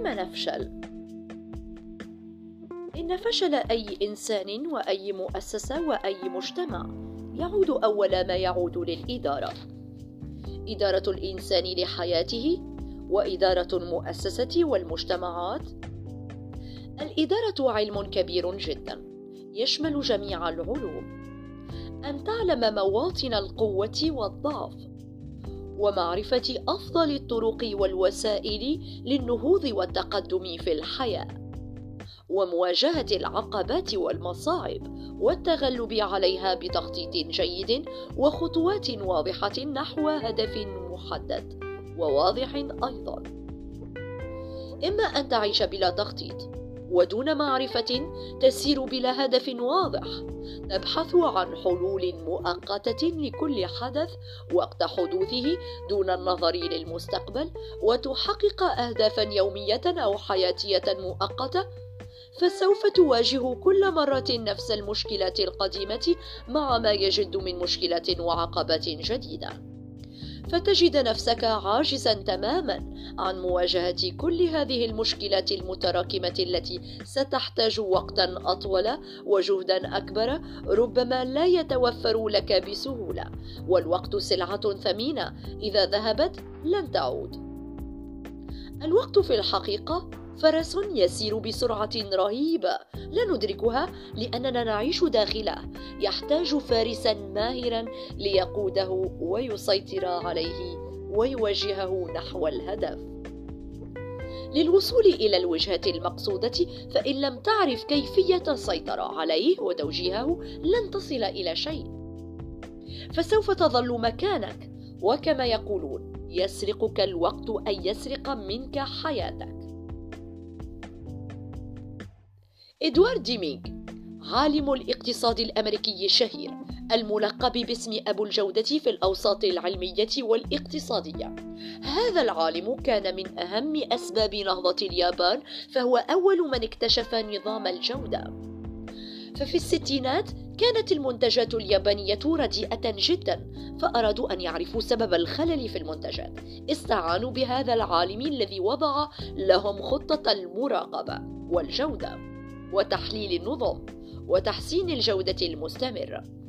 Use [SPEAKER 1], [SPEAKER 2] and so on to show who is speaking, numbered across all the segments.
[SPEAKER 1] لم نفشل؟ إن فشل أي إنسان وأي مؤسسة وأي مجتمع يعود أول ما يعود للإدارة. إدارة الإنسان لحياته وإدارة المؤسسة والمجتمعات. الإدارة علم كبير جدا يشمل جميع العلوم. أن تعلم مواطن القوة والضعف. ومعرفة أفضل الطرق والوسائل للنهوض والتقدم في الحياة ومواجهة العقبات والمصاعب والتغلب عليها بتخطيط جيد وخطوات واضحة نحو هدف محدد وواضح أيضا. إما أن تعيش بلا تخطيط ودون معرفة تسير بلا هدف واضح. تبحث عن حلول مؤقتة لكل حدث وقت حدوثه دون النظر للمستقبل وتحقق اهدافا يومية أو حياتية مؤقتة. فسوف تواجه كل مرة نفس المشكلات القديمة مع ما يجد من مشكلات وعقبات جديدة. فتجد نفسك عاجزا تماما عن مواجهة كل هذه المشكلات المتراكمة التي ستحتاج وقتا أطول وجهدا أكبر ربما لا يتوفر لك بسهولة. والوقت سلعة ثمينة. إذا ذهبت لن تعود. الوقت في الحقيقة فرس يسير بسرعة رهيبة لا ندركها لأننا نعيش داخله. يحتاج فارسا ماهرا ليقوده ويسيطر عليه ويوجهه نحو الهدف. للوصول إلى الوجهة المقصودة فإن لم تعرف كيفية السيطرة عليه وتوجيهه لن تصل إلى شيء. فسوف تظل مكانك. وكما يقولون يسرقك الوقت أن يسرق منك حياتك. إدوارد ديمينغ عالم الاقتصاد الأمريكي الشهير الملقب باسم أبو الجودة في الأوساط العلمية والاقتصادية. هذا العالم كان من أهم أسباب نهضة اليابان فهو أول من اكتشف نظام الجودة. ففي الستينات كانت المنتجات اليابانية رديئة جدا فأرادوا أن يعرفوا سبب الخلل في المنتجات. استعانوا بهذا العالم الذي وضع لهم خطة المراقبة والجودة. وتحليل النظم وتحسين الجودة المستمرة.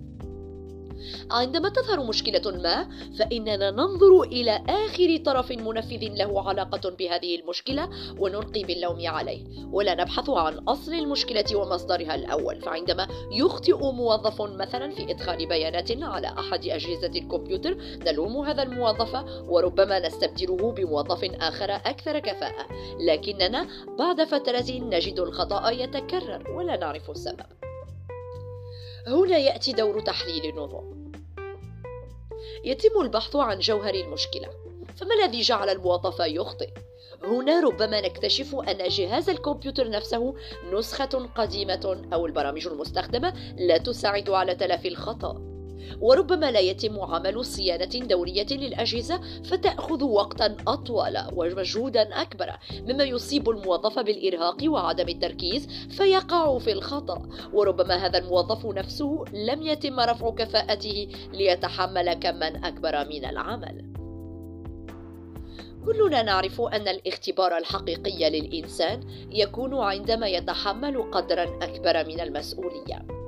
[SPEAKER 1] عندما تظهر مشكلة ما فإننا ننظر إلى آخر طرف منفذ له علاقة بهذه المشكلة ونلقي باللوم عليه. ولا نبحث عن أصل المشكلة ومصدرها الأول. فعندما يخطئ موظف مثلا في إدخال بيانات على أحد أجهزة الكمبيوتر نلوم هذا الموظف وربما نستبدله بموظف آخر أكثر كفاءة. لكننا بعد فترة نجد الخطأ يتكرر ولا نعرف السبب. هنا يأتي دور تحليل النظم يتم البحث عن جوهر المشكلة فما الذي جعل الموظف يخطئ؟ هنا ربما نكتشف أن جهاز الكمبيوتر نفسه نسخة قديمة أو البرامج المستخدمة لا تساعد على تلافي الخطأ وربما لا يتم عمل صيانة دورية للأجهزة فتأخذ وقتا أطول ومجهودا أكبر مما يصيب الموظف بالإرهاق وعدم التركيز فيقع في الخطأ. وربما هذا الموظف نفسه لم يتم رفع كفاءته ليتحمل كما أكبر من العمل. كلنا نعرف أن الاختبار الحقيقي للإنسان يكون عندما يتحمل قدرا أكبر من المسؤولية.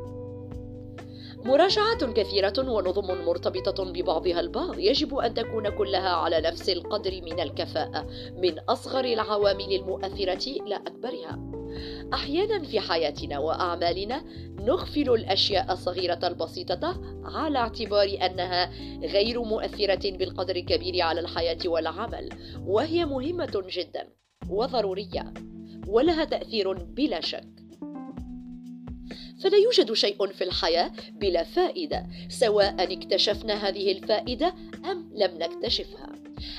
[SPEAKER 1] مراجعات كثيرة ونظم مرتبطة ببعضها البعض يجب أن تكون كلها على نفس القدر من الكفاءة من أصغر العوامل المؤثرة إلى أكبرها. أحيانا في حياتنا وأعمالنا نغفل الأشياء الصغيرة البسيطة على اعتبار أنها غير مؤثرة بالقدر الكبير على الحياة والعمل، وهي مهمة جدا وضرورية ولها تأثير بلا شك. فلا يوجد شيء في الحياة بلا فائدة سواء اكتشفنا هذه الفائدة أم لم نكتشفها.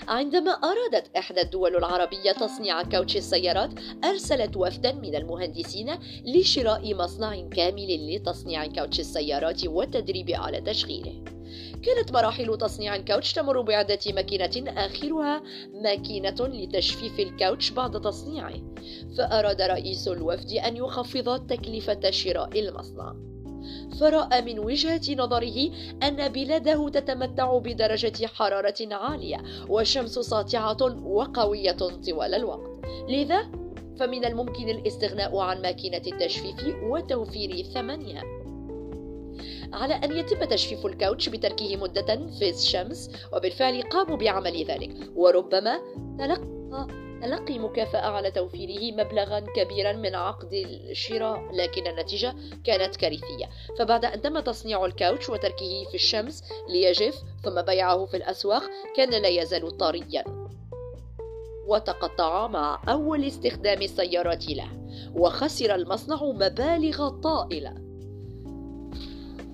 [SPEAKER 1] عندما أرادت إحدى الدول العربية تصنيع كاوتش السيارات أرسلت وفدا من المهندسين لشراء مصنع كامل لتصنيع كاوتش السيارات والتدريب على تشغيله. كانت مراحل تصنيع الكاوتش تمر بعدة ماكينة آخرها ماكينة لتجفيف الكاوتش بعد تصنيعه. فأراد رئيس الوفد أن يخفض تكلفة شراء المصنع. فرأى من وجهة نظره أن بلاده تتمتع بدرجة حرارة عالية والشمس ساطعة وقوية طوال الوقت. لذا فمن الممكن الاستغناء عن ماكينة التجفيف وتوفير ثمنها. على أن يتم تجفيف الكاوتش بتركه مدة في الشمس وبالفعل قاموا بعمل ذلك. وربما تلقى تلقي مكافأة على توفيره مبلغا كبيرا من عقد الشراء لكن النتيجة كانت كارثية. فبعد أن تم تصنيع الكاوتش وتركه في الشمس ليجف ثم بيعه في الأسواق كان لا يزال طريا. وتقطع مع أول استخدام السيارات له. وخسر المصنع مبالغ طائلة.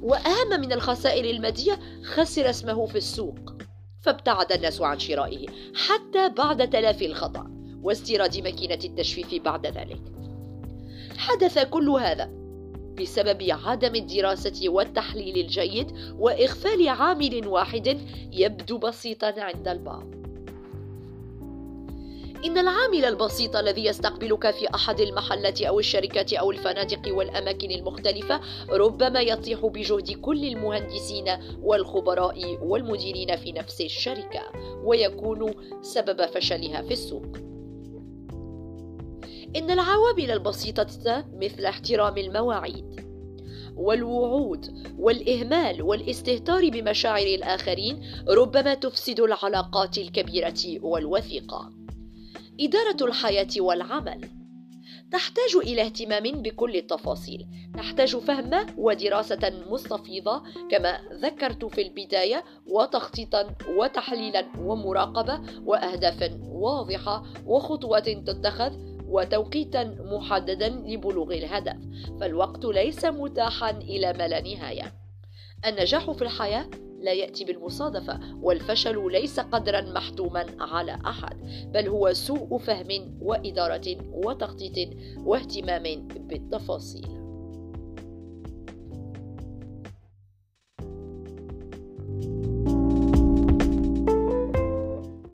[SPEAKER 1] وأهم من الخسائر المادية خسر اسمه في السوق. فابتعد الناس عن شرائه حتى بعد تلافي الخطأ واستيراد ماكينة التجفيف بعد ذلك. حدث كل هذا بسبب عدم الدراسة والتحليل الجيد وإغفال عامل واحد يبدو بسيطا عند البعض. إن العامل البسيط الذي يستقبلك في أحد المحلات أو الشركات أو الفنادق والأماكن المختلفة ربما يطيح بجهد كل المهندسين والخبراء والمديرين في نفس الشركة ويكون سبب فشلها في السوق. إن العوامل البسيطة مثل احترام المواعيد والوعود والإهمال والاستهتار بمشاعر الآخرين ربما تفسد العلاقات الكبيرة والوثيقة. إدارة الحياة والعمل. تحتاج إلى اهتمام بكل التفاصيل، تحتاج فهم ودراسة مستفيضة كما ذكرت في البداية وتخطيطا وتحليلا ومراقبة وأهداف واضحة وخطوات تتخذ وتوقيتا محددا لبلوغ الهدف، فالوقت ليس متاحا إلى ما لا نهاية. النجاح في الحياة لا يأتي بالمصادفة والفشل ليس قدرا محتوما على أحد بل هو سوء فهم وإدارة وتخطيط واهتمام بالتفاصيل.